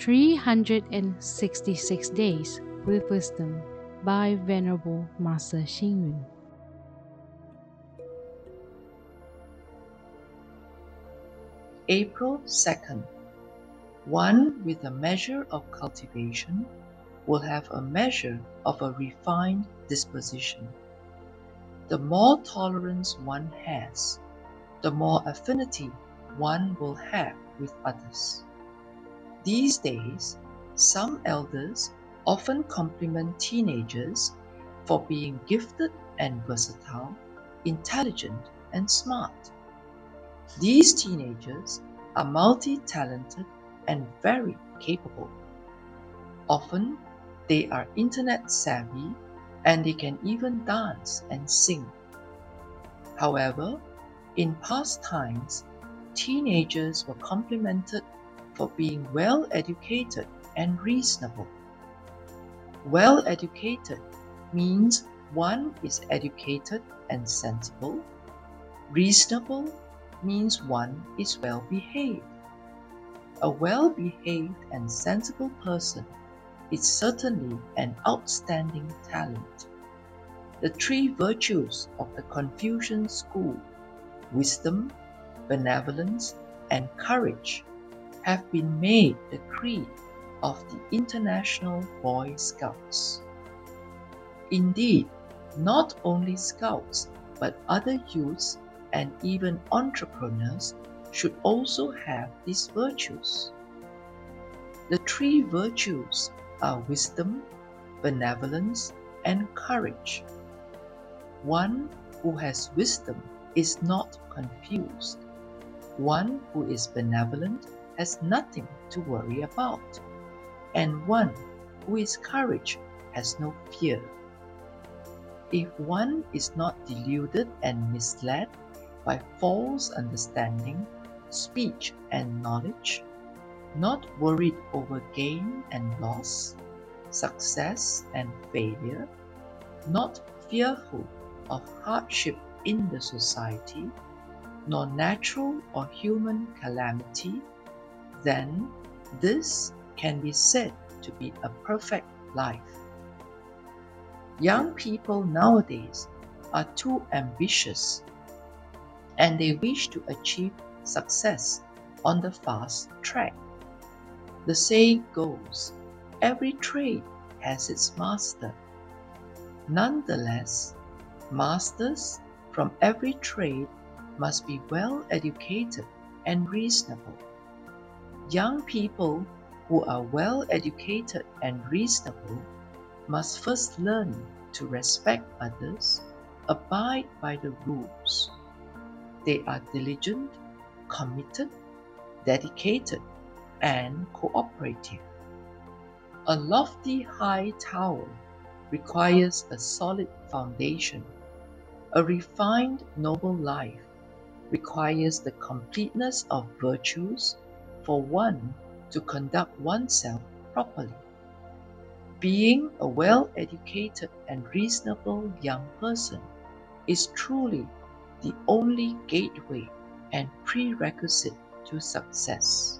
366 Days with Wisdom by Venerable Master Xing Yun. April 2nd. One with a measure of cultivation will have a measure of a refined disposition. The more tolerance one has, the more affinity one will have with others. These days, some elders often compliment teenagers for being gifted and versatile, intelligent and smart. These teenagers are multi talented and very capable. Often, they are internet savvy and they can even dance and sing. However, in past times, teenagers were complimented for being well educated and reasonable. Well educated means one is educated and sensible. Reasonable means one is well behaved. A well behaved and sensible person is certainly an outstanding talent. The three virtues of the Confucian school wisdom, benevolence, and courage have been made the creed of the International Boy Scouts. Indeed, not only Scouts, but other youths and even entrepreneurs should also have these virtues. The three virtues are wisdom, benevolence, and courage. One who has wisdom is not confused. One who is benevolent has nothing to worry about. And one who is courage has no fear. If one is not deluded and misled by false understanding, speech, and knowledge, not worried over gain and loss, success and failure, not fearful of hardship in the society, nor natural or human calamity, then this can be said to be a perfect life. Young people nowadays are too ambitious and they wish to achieve success on the fast track. The saying goes every trade has its master. Nonetheless, masters from every trade must be well educated and reasonable. Young people who are well educated and reasonable must first learn to respect others, abide by the rules. They are diligent, committed, dedicated, and cooperative. A lofty high tower requires a solid foundation. A refined noble life requires the completeness of virtues for one to conduct oneself properly. Being a well educated and reasonable young person is truly the only gateway and prerequisite to success.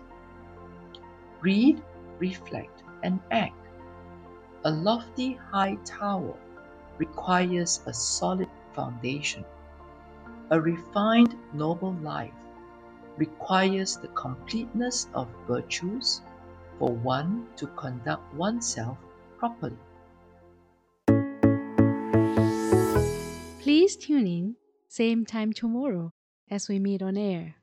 Read, reflect, and act. A lofty high tower requires a solid foundation. A refined noble life requires the completeness of virtues for one to conduct oneself properly. Please tune in, same time tomorrow as we meet on air.